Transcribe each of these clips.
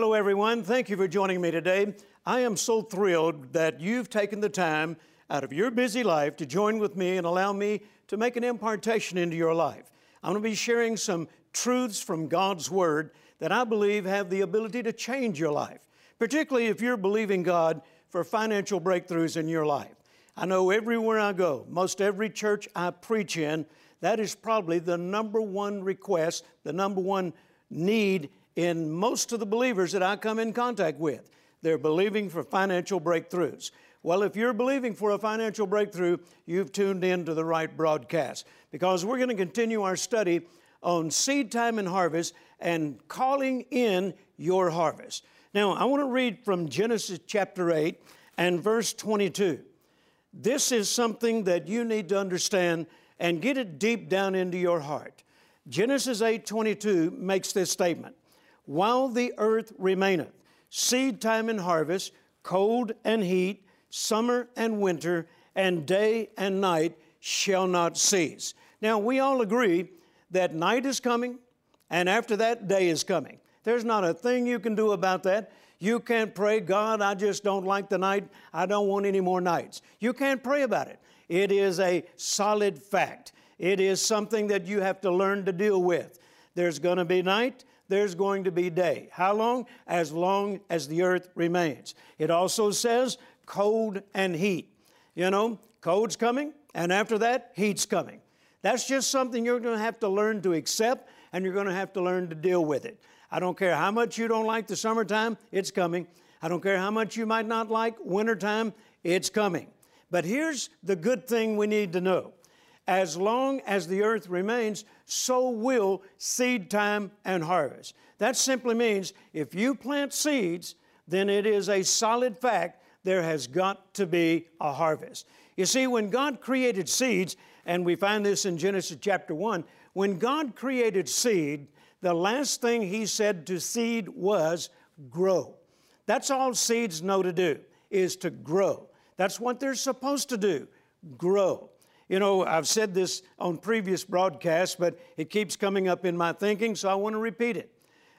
Hello, everyone. Thank you for joining me today. I am so thrilled that you've taken the time out of your busy life to join with me and allow me to make an impartation into your life. I'm going to be sharing some truths from God's Word that I believe have the ability to change your life, particularly if you're believing God for financial breakthroughs in your life. I know everywhere I go, most every church I preach in, that is probably the number one request, the number one need in most of the believers that I come in contact with. They're believing for financial breakthroughs. Well, if you're believing for a financial breakthrough, you've tuned in to the right broadcast because we're going to continue our study on seed time and harvest and calling in your harvest. Now, I want to read from Genesis chapter 8 and verse 22. This is something that you need to understand and get it deep down into your heart. Genesis 8:22 makes this statement: While the earth remaineth, seed time and harvest, cold and heat, summer and winter, and day and night shall not cease. Now, we all agree that night is coming, and after that, day is coming. There's not a thing you can do about that. You can't pray, God, I just don't like the night. I don't want any more nights. You can't pray about it. It is a solid fact. It is something that you have to learn to deal with. There's going to be night, there's going to be day. How long? As long as the earth remains. It also says cold and heat. You know, cold's coming, and after that, heat's coming. That's just something you're going to have to learn to accept, and you're going to have to learn to deal with it. I don't care how much you don't like the summertime, it's coming. I don't care how much you might not like wintertime, it's coming. But here's the good thing we need to know as long as the earth remains, so will seed time and harvest. That simply means if you plant seeds, then it is a solid fact there has got to be a harvest. You see, when God created seeds, and we find this in Genesis chapter 1, when God created seed, the last thing He said to seed was grow. That's all seeds know to do, is to grow. That's what they're supposed to do grow. You know, I've said this on previous broadcasts, but it keeps coming up in my thinking, so I want to repeat it.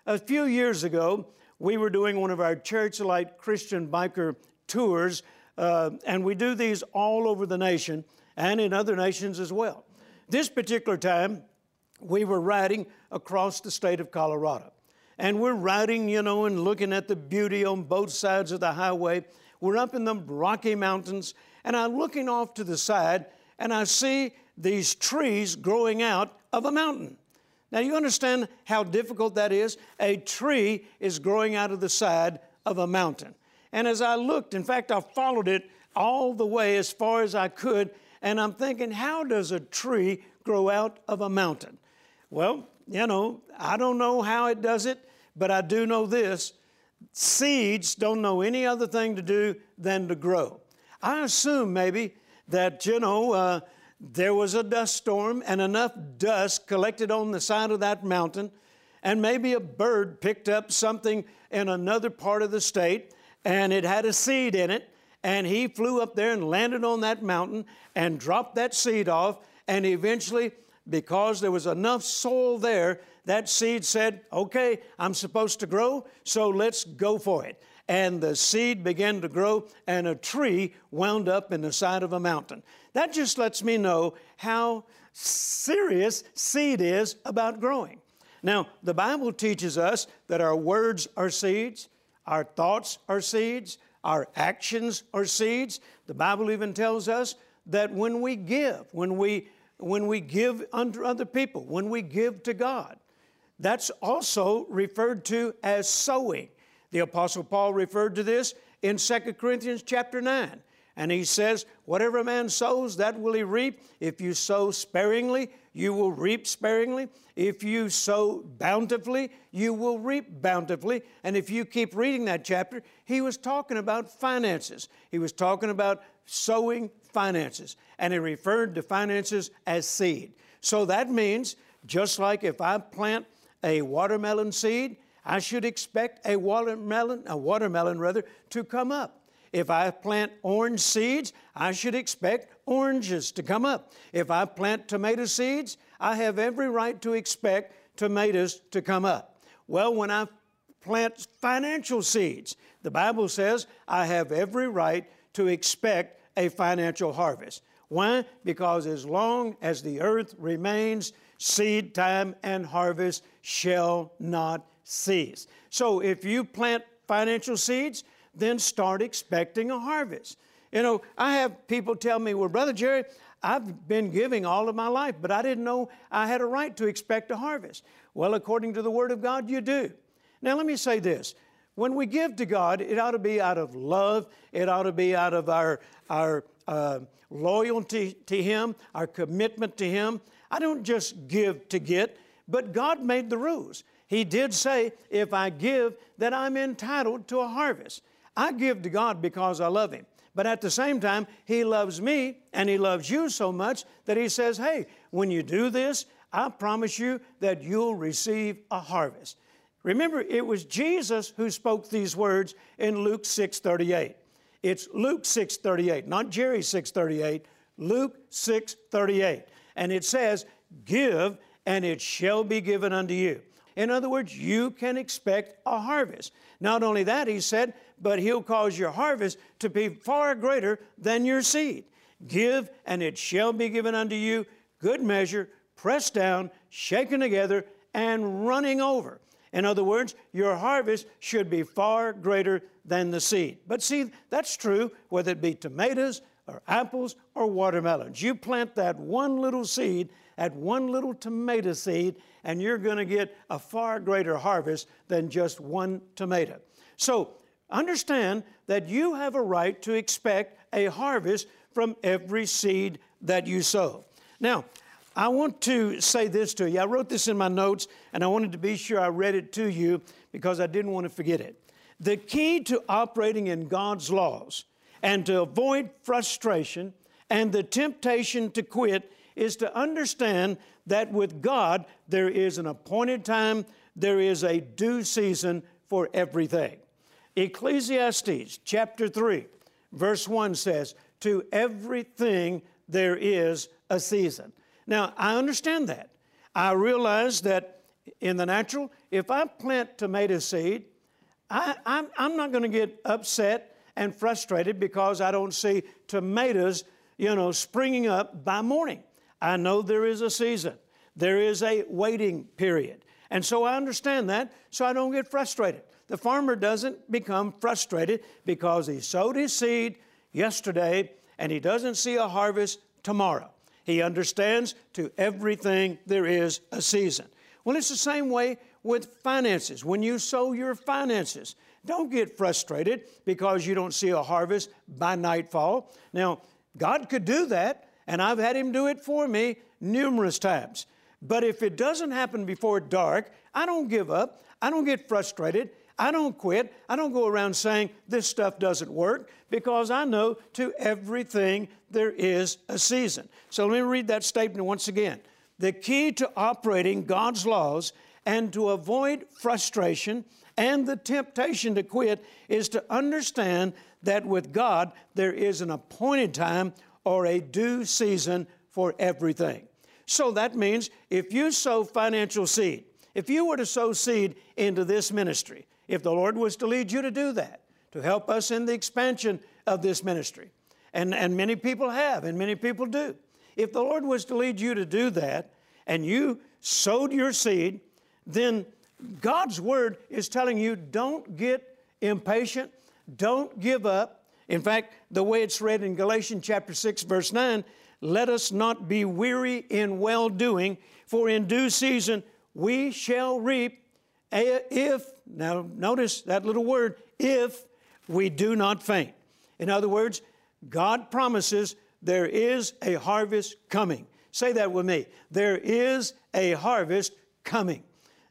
A few years ago, we were doing one of our Church Light Christian biker tours, uh, and we do these all over the nation and in other nations as well. This particular time, we were riding across the state of Colorado. And we're riding, you know, and looking at the beauty on both sides of the highway. We're up in the Rocky Mountains, and I'm looking off to the side, and I see these trees growing out of a mountain. Now, you understand how difficult that is? A tree is growing out of the side of a mountain. And as I looked, in fact, I followed it all the way as far as I could, and I'm thinking, how does a tree grow out of a mountain? Well, you know, I don't know how it does it, but I do know this seeds don't know any other thing to do than to grow. I assume maybe that, you know, uh, there was a dust storm and enough dust collected on the side of that mountain, and maybe a bird picked up something in another part of the state and it had a seed in it, and he flew up there and landed on that mountain and dropped that seed off, and eventually, because there was enough soil there, that seed said, Okay, I'm supposed to grow, so let's go for it and the seed began to grow, and a tree wound up in the side of a mountain. That just lets me know how serious seed is about growing. Now, the Bible teaches us that our words are seeds, our thoughts are seeds, our actions are seeds. The Bible even tells us that when we give, when we when we give unto other people, when we give to God, that's also referred to as sowing. The Apostle Paul referred to this in 2 Corinthians chapter 9. And he says, Whatever a man sows, that will he reap. If you sow sparingly, you will reap sparingly. If you sow bountifully, you will reap bountifully. And if you keep reading that chapter, he was talking about finances. He was talking about sowing finances. And he referred to finances as seed. So that means, just like if I plant a watermelon seed, I should expect a watermelon, a watermelon rather, to come up. If I plant orange seeds, I should expect oranges to come up. If I plant tomato seeds, I have every right to expect tomatoes to come up. Well, when I plant financial seeds. The Bible says, I have every right to expect a financial harvest. Why? Because as long as the earth remains, seed time and harvest shall not cease. So if you plant financial seeds, then start expecting a harvest. You know, I have people tell me, well, Brother Jerry, I've been giving all of my life, but I didn't know I had a right to expect a harvest. Well, according to the Word of God, you do. Now, let me say this. When we give to God, it ought to be out of love, it ought to be out of our, our uh, loyalty to Him, our commitment to Him. I don't just give to get, but God made the rules. He did say, if I give, that I'm entitled to a harvest. I give to God because I love Him. But at the same time, He loves me and He loves you so much that He says, hey, when you do this, I promise you that you'll receive a harvest. Remember, it was Jesus who spoke these words in Luke 6 38. It's Luke 6 38, not Jerry 6 38, Luke 6 38. And it says, Give, and it shall be given unto you. In other words, you can expect a harvest. Not only that, he said, but he'll cause your harvest to be far greater than your seed. Give, and it shall be given unto you, good measure, pressed down, shaken together, and running over. In other words, your harvest should be far greater than the seed. But see, that's true whether it be tomatoes or apples or watermelons. You plant that one little seed, that one little tomato seed, and you're going to get a far greater harvest than just one tomato. So understand that you have a right to expect a harvest from every seed that you sow. Now, I want to say this to you. I wrote this in my notes, and I wanted to be sure I read it to you because I didn't want to forget it. The key to operating in God's laws and to avoid frustration and the temptation to quit is to understand that with God, there is an appointed time, there is a due season for everything. Ecclesiastes chapter 3, verse 1 says, To everything there is a season. Now, I understand that. I realize that in the natural, if I plant tomato seed, I, I'm, I'm not going to get upset and frustrated because I don't see tomatoes, you know, springing up by morning. I know there is a season. There is a waiting period. And so I understand that, so I don't get frustrated. The farmer doesn't become frustrated because he sowed his seed yesterday and he doesn't see a harvest tomorrow. He understands to everything there is a season. Well, it's the same way with finances. When you sow your finances, don't get frustrated because you don't see a harvest by nightfall. Now, God could do that, and I've had Him do it for me numerous times. But if it doesn't happen before dark, I don't give up. I don't get frustrated. I don't quit. I don't go around saying this stuff doesn't work because I know to everything there is a season. So let me read that statement once again. The key to operating God's laws and to avoid frustration and the temptation to quit is to understand that with God there is an appointed time or a due season for everything. So that means if you sow financial seed, if you were to sow seed into this ministry, if the Lord was to lead you to do that, to help us in the expansion of this ministry, and, and many people have, and many people do. If the Lord was to lead you to do that, and you sowed your seed, then God's word is telling you don't get impatient, don't give up. In fact, the way it's read in Galatians chapter 6 verse 9, let us not be weary in well doing, for in due season we shall reap if now notice that little word if we do not faint. In other words, God promises there is a harvest coming. Say that with me. There is a harvest coming.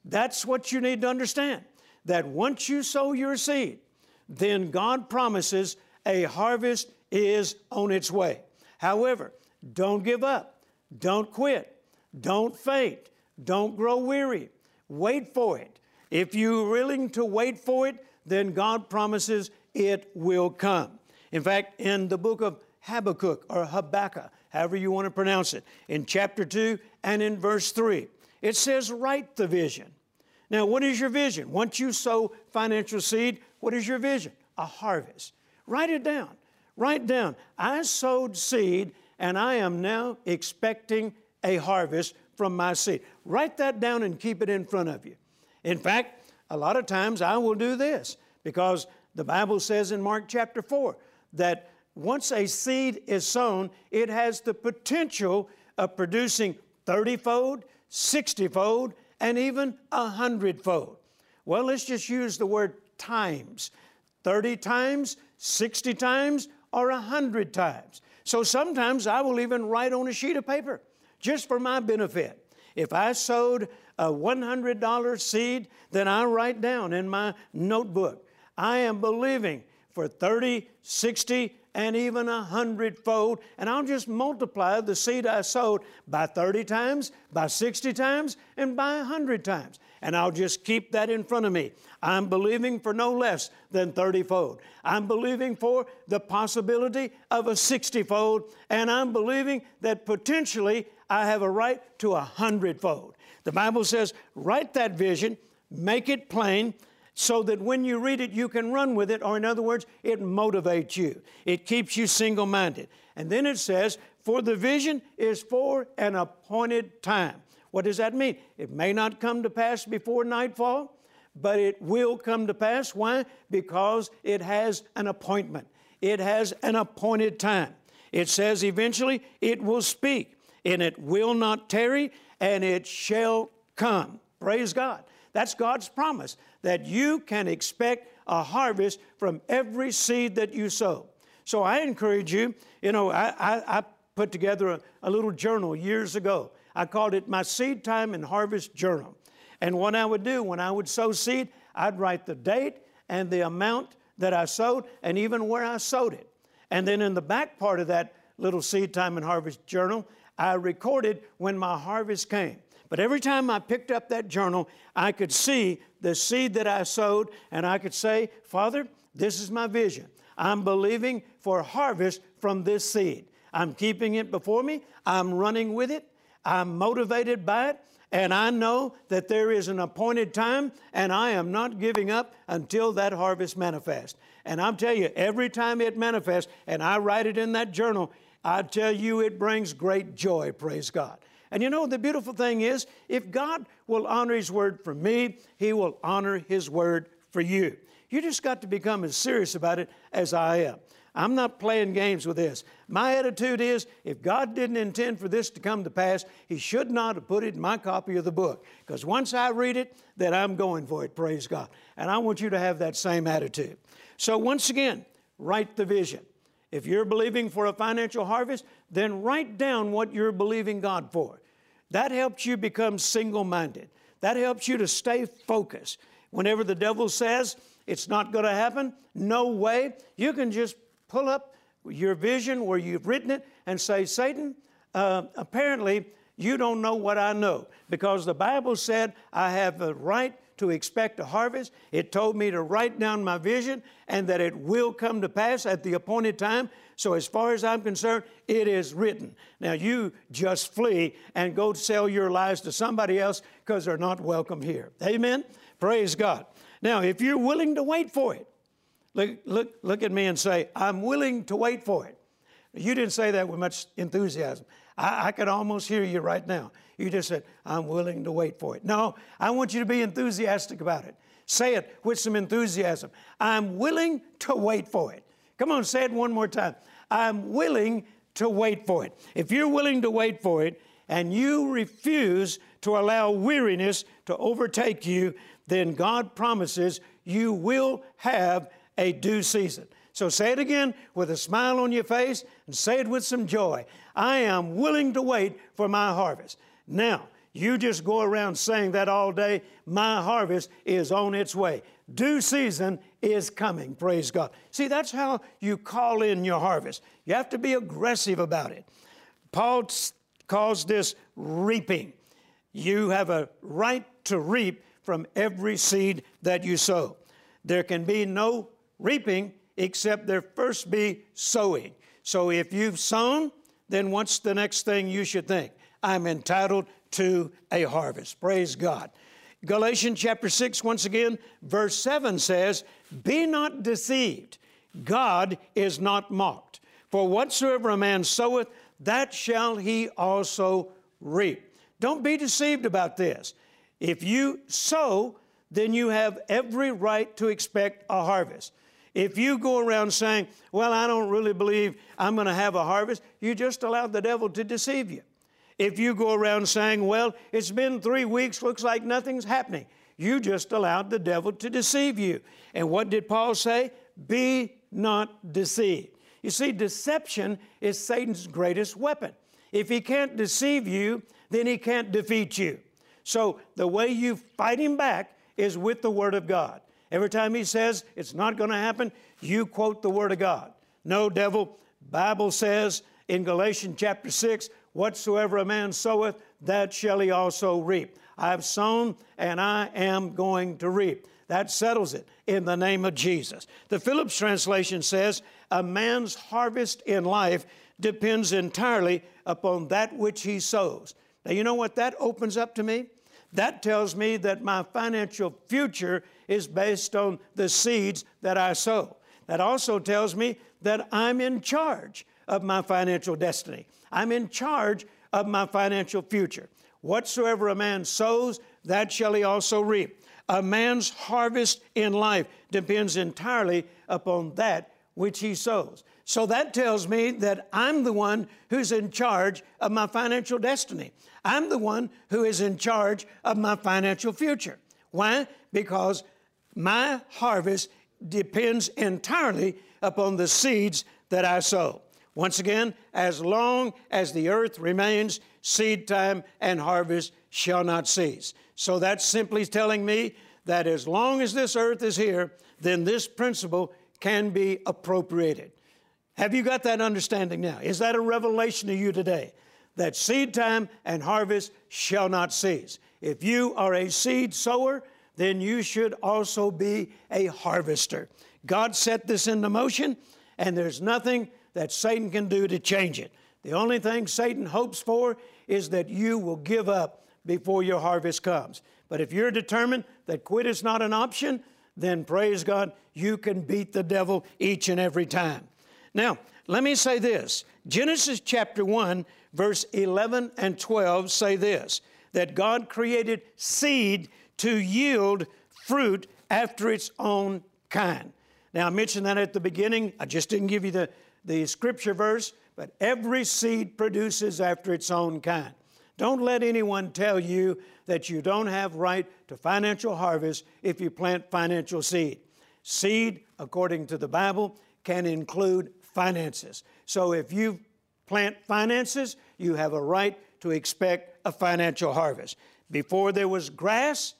That's what you need to understand. That once you sow your seed, then God promises a harvest is on its way. However, don't give up. Don't quit. Don't faint. Don't grow weary. Wait for it. If you're willing to wait for it, then God promises it will come. In fact, in the book of Habakkuk or Habakkuk, however you want to pronounce it, in chapter 2 and in verse 3, it says, Write the vision, Now, what is your vision? Once you sow financial seed, what is your vision? A harvest. Write it down. Write down. I sowed seed and I am now expecting a harvest from my seed. Write that down and keep it in front of you. In fact, a lot of times I will do this because the Bible says in Mark chapter 4 that once a seed is sown, it has the potential of producing 30 fold, 60 fold, and even 100 fold. Well, let's just use the word times 30 times, 60 times, or 100 times. So sometimes I will even write on a sheet of paper just for my benefit. If I sowed a $100 seed, then I write down in my notebook, I am believing for 30, 60, and even a hundredfold. And I'll just multiply the seed I sowed by 30 times, by 60 times, and by a hundred times. And I'll just keep that in front of me. I'm believing for no less than 30 fold. I'm believing for the possibility of a 60 fold. And I'm believing that potentially I have a right to a hundredfold. The Bible says, write that vision, make it plain, so that when you read it, you can run with it, or in other words, it motivates you. It keeps you single minded. And then it says, For the vision is for an appointed time. What does that mean? It may not come to pass before nightfall, but it will come to pass. Why? Because it has an appointment, it has an appointed time. It says eventually it will speak, and it will not tarry, and it shall come. Praise God. That's God's promise that you can expect a harvest from every seed that you sow. So I encourage you, you know, I, I, I put together a, a little journal years ago. I called it my Seed Time and Harvest Journal. And what I would do when I would sow seed, I'd write the date and the amount that I sowed and even where I sowed it. And then in the back part of that little Seed Time and Harvest Journal, I recorded when my harvest came. But every time I picked up that journal, I could see the seed that I sowed, and I could say, Father, this is my vision. I'm believing for harvest from this seed. I'm keeping it before me, I'm running with it, I'm motivated by it, and I know that there is an appointed time, and I am not giving up until that harvest manifests. And I'll tell you, every time it manifests, and I write it in that journal, I tell you it brings great joy, praise God. And you know, the beautiful thing is, if God will honor His word for me, He will honor His word for you. You just got to become as serious about it as I am. I'm not playing games with this. My attitude is if God didn't intend for this to come to pass, He should not have put it in my copy of the book. Because once I read it, then I'm going for it, praise God. And I want you to have that same attitude. So, once again, write the vision. If you're believing for a financial harvest, then write down what you're believing God for. That helps you become single minded. That helps you to stay focused. Whenever the devil says it's not going to happen, no way, you can just pull up your vision where you've written it and say, Satan, uh, apparently you don't know what I know because the Bible said I have the right to expect a harvest. It told me to write down my vision and that it will come to pass at the appointed time. So, as far as I'm concerned, it is written. Now, you just flee and go sell your lies to somebody else because they're not welcome here. Amen? Praise God. Now, if you're willing to wait for it, look, look, look at me and say, I'm willing to wait for it. You didn't say that with much enthusiasm. I, I could almost hear you right now. You just said, I'm willing to wait for it. No, I want you to be enthusiastic about it. Say it with some enthusiasm. I'm willing to wait for it. Come on, say it one more time. I'm willing to wait for it. If you're willing to wait for it and you refuse to allow weariness to overtake you, then God promises you will have a due season. So say it again with a smile on your face and say it with some joy. I am willing to wait for my harvest. Now, you just go around saying that all day. My harvest is on its way. Due season is coming. Praise God. See, that's how you call in your harvest. You have to be aggressive about it. Paul calls this reaping. You have a right to reap from every seed that you sow. There can be no reaping except there first be sowing. So if you've sown, then what's the next thing you should think? I'm entitled to a harvest. Praise God. Galatians chapter 6, once again, verse 7 says, Be not deceived, God is not mocked. For whatsoever a man soweth, that shall he also reap. Don't be deceived about this. If you sow, then you have every right to expect a harvest. If you go around saying, Well, I don't really believe I'm going to have a harvest, you just allowed the devil to deceive you. If you go around saying, Well, it's been three weeks, looks like nothing's happening, you just allowed the devil to deceive you. And what did Paul say? Be not deceived. You see, deception is Satan's greatest weapon. If he can't deceive you, then he can't defeat you. So the way you fight him back is with the Word of God. Every time he says it's not going to happen, you quote the Word of God. No, devil, Bible says in Galatians chapter 6, whatsoever a man soweth, that shall he also reap. I have sown and I am going to reap. That settles it in the name of Jesus. The Phillips translation says, A man's harvest in life depends entirely upon that which he sows. Now, you know what that opens up to me? That tells me that my financial future is based on the seeds that I sow. That also tells me that I'm in charge of my financial destiny. I'm in charge of my financial future. Whatsoever a man sows, that shall he also reap. A man's harvest in life depends entirely upon that which he sows. So that tells me that I'm the one who's in charge of my financial destiny. I'm the one who is in charge of my financial future. Why? Because my harvest depends entirely upon the seeds that I sow. Once again, as long as the earth remains, seed time and harvest shall not cease. So that's simply telling me that as long as this earth is here, then this principle can be appropriated. Have you got that understanding now? Is that a revelation to you today? That seed time and harvest shall not cease. If you are a seed sower, then you should also be a harvester. God set this into motion, and there's nothing that Satan can do to change it. The only thing Satan hopes for is that you will give up before your harvest comes. But if you're determined that quit is not an option, then praise God, you can beat the devil each and every time. Now, let me say this Genesis chapter 1, verse 11 and 12 say this that God created seed to yield fruit after its own kind. Now, I mentioned that at the beginning. I just didn't give you the, the scripture verse, but every seed produces after its own kind. Don't let anyone tell you that you don't have right to financial harvest if you plant financial seed. Seed, according to the Bible, can include finances. So if you plant finances, you have a right to expect a financial harvest. Before there was grass,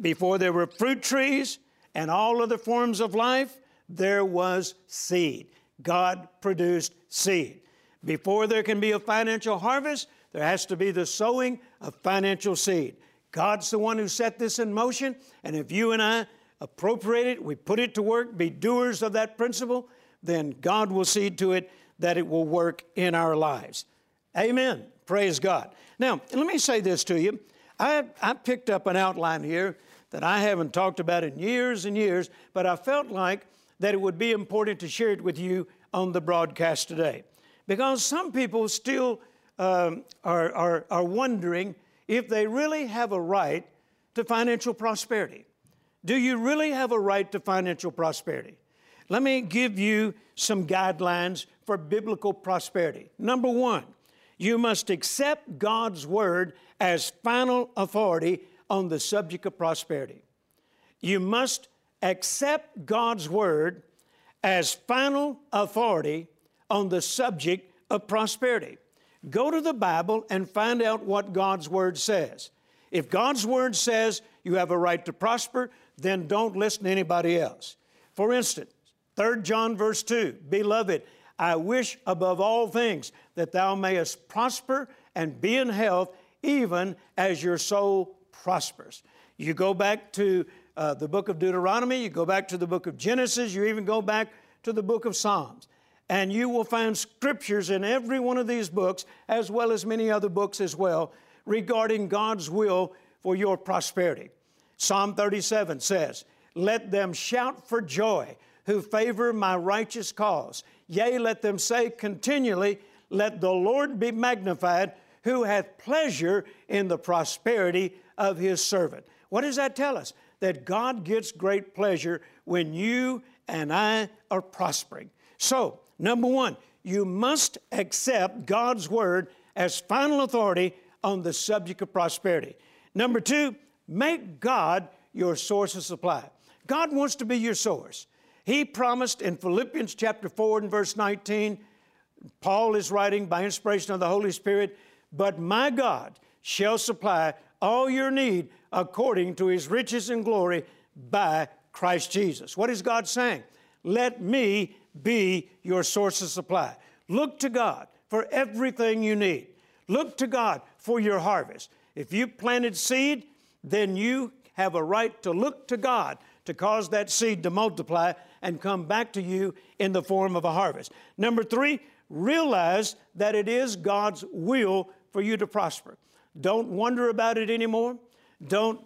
before there were fruit trees and all other forms of life, there was seed. God produced seed. Before there can be a financial harvest, there has to be the sowing of financial seed. God's the one who set this in motion, and if you and I appropriate it, we put it to work, be doers of that principle, then God will see to it that it will work in our lives. Amen. Praise God. Now, let me say this to you. I, I picked up an outline here that I haven't talked about in years and years, but I felt like that it would be important to share it with you on the broadcast today. Because some people still um, are, are, are wondering if they really have a right to financial prosperity. Do you really have a right to financial prosperity? Let me give you some guidelines for biblical prosperity. Number one, you must accept God's word as final authority on the subject of prosperity. You must accept God's word as final authority on the subject of prosperity. Go to the Bible and find out what God's Word says. If God's Word says you have a right to prosper, then don't listen to anybody else. For instance, 3 John verse 2 Beloved, I wish above all things that thou mayest prosper and be in health, even as your soul prospers. You go back to uh, the book of Deuteronomy, you go back to the book of Genesis, you even go back to the book of Psalms. And you will find scriptures in every one of these books, as well as many other books as well, regarding God's will for your prosperity. Psalm 37 says, Let them shout for joy who favor my righteous cause. Yea, let them say continually, Let the Lord be magnified, who hath pleasure in the prosperity of his servant. What does that tell us? That God gets great pleasure when you and I are prospering. So, number one, you must accept God's word as final authority on the subject of prosperity. Number two, make God your source of supply. God wants to be your source. He promised in Philippians chapter 4 and verse 19, Paul is writing by inspiration of the Holy Spirit, but my God shall supply all your need according to his riches and glory by Christ Jesus. What is God saying? Let me be your source of supply. Look to God for everything you need. Look to God for your harvest. If you planted seed, then you have a right to look to God to cause that seed to multiply and come back to you in the form of a harvest. Number three, realize that it is God's will for you to prosper. Don't wonder about it anymore. Don't,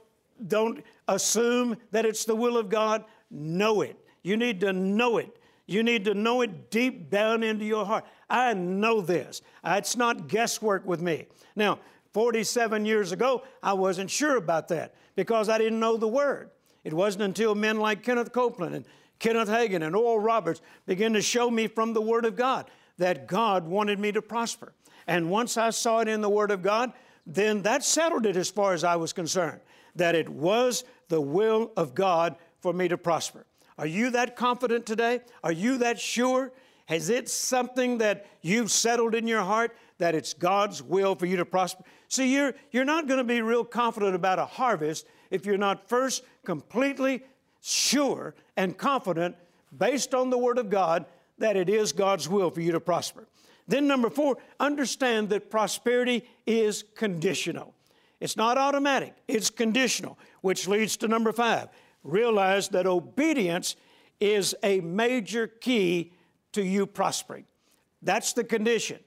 don't assume that it's the will of God. Know it. You need to know it. You need to know it deep down into your heart. I know this. It's not guesswork with me. Now, 47 years ago, I wasn't sure about that because I didn't know the Word. It wasn't until men like Kenneth Copeland and Kenneth Hagin and Oral Roberts began to show me from the Word of God that God wanted me to prosper. And once I saw it in the Word of God, then that settled it as far as I was concerned, that it was the will of God for me to prosper. Are you that confident today? Are you that sure? Has it something that you've settled in your heart that it's God's will for you to prosper? See, you're, you're not going to be real confident about a harvest if you're not first completely sure and confident, based on the Word of God, that it is God's will for you to prosper. Then, number four, understand that prosperity is conditional. It's not automatic, it's conditional, which leads to number five. Realize that obedience is a major key to you prospering. That's the condition.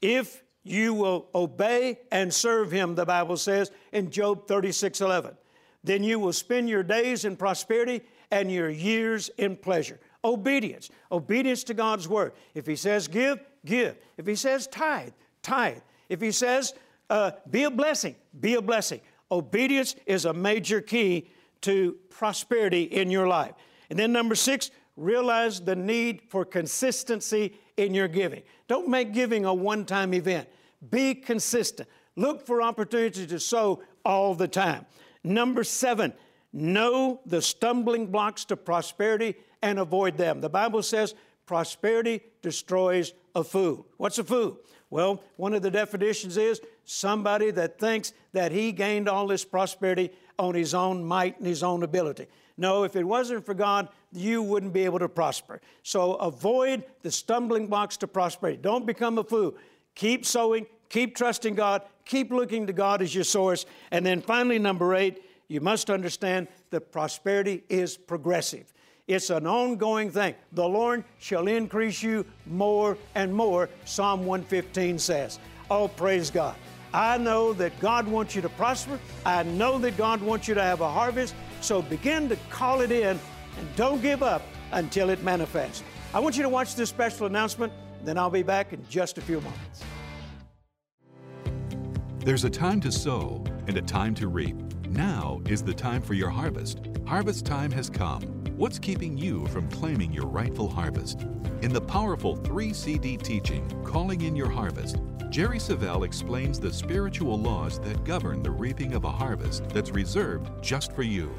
If you will obey and serve Him, the Bible says in Job 36 11, then you will spend your days in prosperity and your years in pleasure. Obedience, obedience to God's word. If He says give, give. If He says tithe, tithe. If He says uh, be a blessing, be a blessing. Obedience is a major key to prosperity in your life. And then, number six, realize the need for consistency in your giving. Don't make giving a one time event, be consistent. Look for opportunities to sow all the time. Number seven, know the stumbling blocks to prosperity and avoid them. The Bible says prosperity destroys a fool. What's a fool? Well, one of the definitions is somebody that thinks that he gained all this prosperity on his own might and his own ability. No, if it wasn't for God, you wouldn't be able to prosper. So avoid the stumbling blocks to prosperity. Don't become a fool. Keep sowing, keep trusting God, keep looking to God as your source. And then finally, number eight, you must understand that prosperity is progressive. It's an ongoing thing. The Lord shall increase you more and more, Psalm 115 says. Oh, praise God. I know that God wants you to prosper. I know that God wants you to have a harvest. So begin to call it in and don't give up until it manifests. I want you to watch this special announcement, then I'll be back in just a few moments. There's a time to sow and a time to reap. Now is the time for your harvest. Harvest time has come. What's keeping you from claiming your rightful harvest? In the powerful 3 CD teaching, Calling in Your Harvest, Jerry Savelle explains the spiritual laws that govern the reaping of a harvest that's reserved just for you.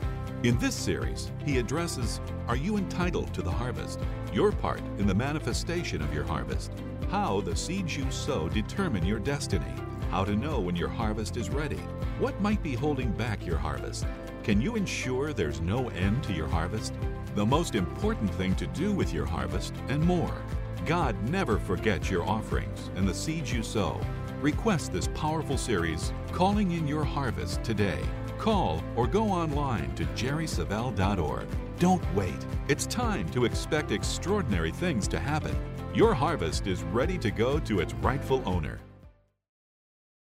In this series, he addresses Are you entitled to the harvest? Your part in the manifestation of your harvest. How the seeds you sow determine your destiny. How to know when your harvest is ready. What might be holding back your harvest? Can you ensure there's no end to your harvest? The most important thing to do with your harvest and more. God never forgets your offerings and the seeds you sow. Request this powerful series, Calling in Your Harvest, today. Call or go online to jerrysavelle.org. Don't wait. It's time to expect extraordinary things to happen. Your harvest is ready to go to its rightful owner.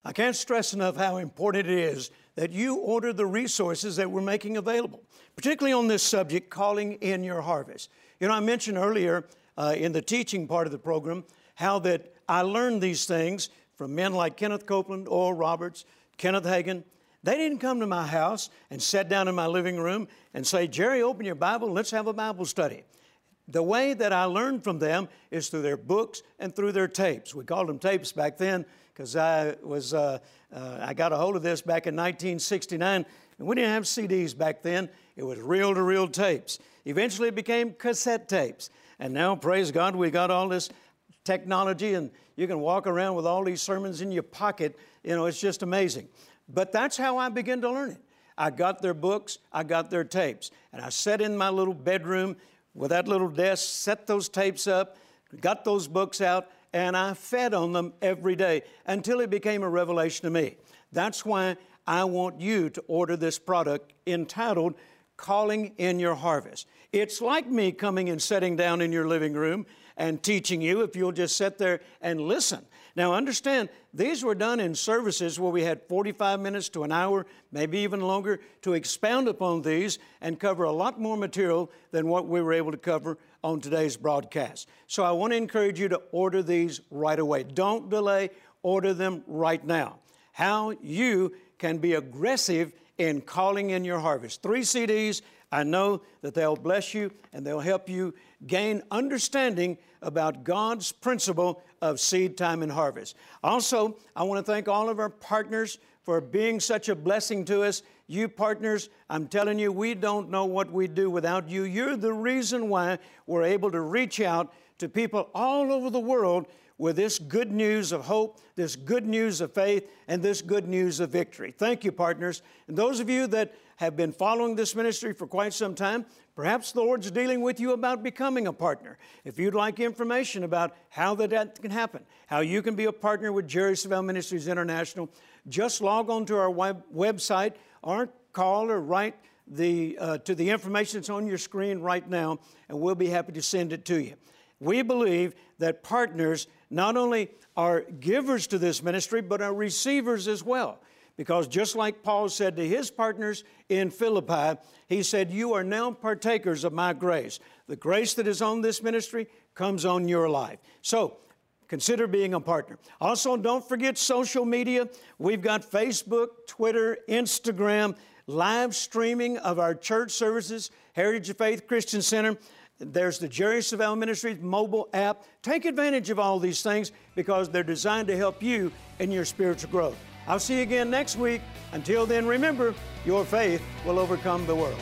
I can't stress enough how important it is that you order the resources that we're making available, particularly on this subject, calling in your harvest. You know, I mentioned earlier uh, in the teaching part of the program how that I learned these things from men like Kenneth Copeland, Oral Roberts, Kenneth Hagin. They didn't come to my house and sit down in my living room and say, Jerry, open your Bible, let's have a Bible study. The way that I learned from them is through their books and through their tapes. We called them tapes back then because I was uh, uh, I got a hold of this back in 1969, and we didn't have CDs back then. It was reel-to-reel tapes. Eventually, it became cassette tapes, and now, praise God, we got all this technology, and you can walk around with all these sermons in your pocket. You know, it's just amazing. But that's how I began to learn it. I got their books, I got their tapes, and I sat in my little bedroom with that little desk, set those tapes up, got those books out, and I fed on them every day until it became a revelation to me. That's why I want you to order this product entitled Calling in Your Harvest. It's like me coming and sitting down in your living room and teaching you if you'll just sit there and listen. Now, understand, these were done in services where we had 45 minutes to an hour, maybe even longer, to expound upon these and cover a lot more material than what we were able to cover on today's broadcast. So I want to encourage you to order these right away. Don't delay, order them right now. How you can be aggressive in calling in your harvest. Three CDs. I know that they'll bless you and they'll help you gain understanding about God's principle of seed time and harvest. Also, I want to thank all of our partners for being such a blessing to us. You partners, I'm telling you, we don't know what we'd do without you. You're the reason why we're able to reach out to people all over the world with this good news of hope, this good news of faith, and this good news of victory. Thank you, partners. And those of you that have been following this ministry for quite some time, perhaps the Lord's dealing with you about becoming a partner. If you'd like information about how that can happen, how you can be a partner with Jerry Savelle Ministries International, just log on to our web- website or call or write the, uh, to the information that's on your screen right now, and we'll be happy to send it to you. We believe that partners not only are givers to this ministry, but are receivers as well. Because just like Paul said to his partners in Philippi, he said, You are now partakers of my grace. The grace that is on this ministry comes on your life. So consider being a partner. Also, don't forget social media. We've got Facebook, Twitter, Instagram, live streaming of our church services, Heritage of Faith Christian Center. There's the Jerry Savelle Ministries mobile app. Take advantage of all these things because they're designed to help you in your spiritual growth. I'll see you again next week. Until then, remember, your faith will overcome the world.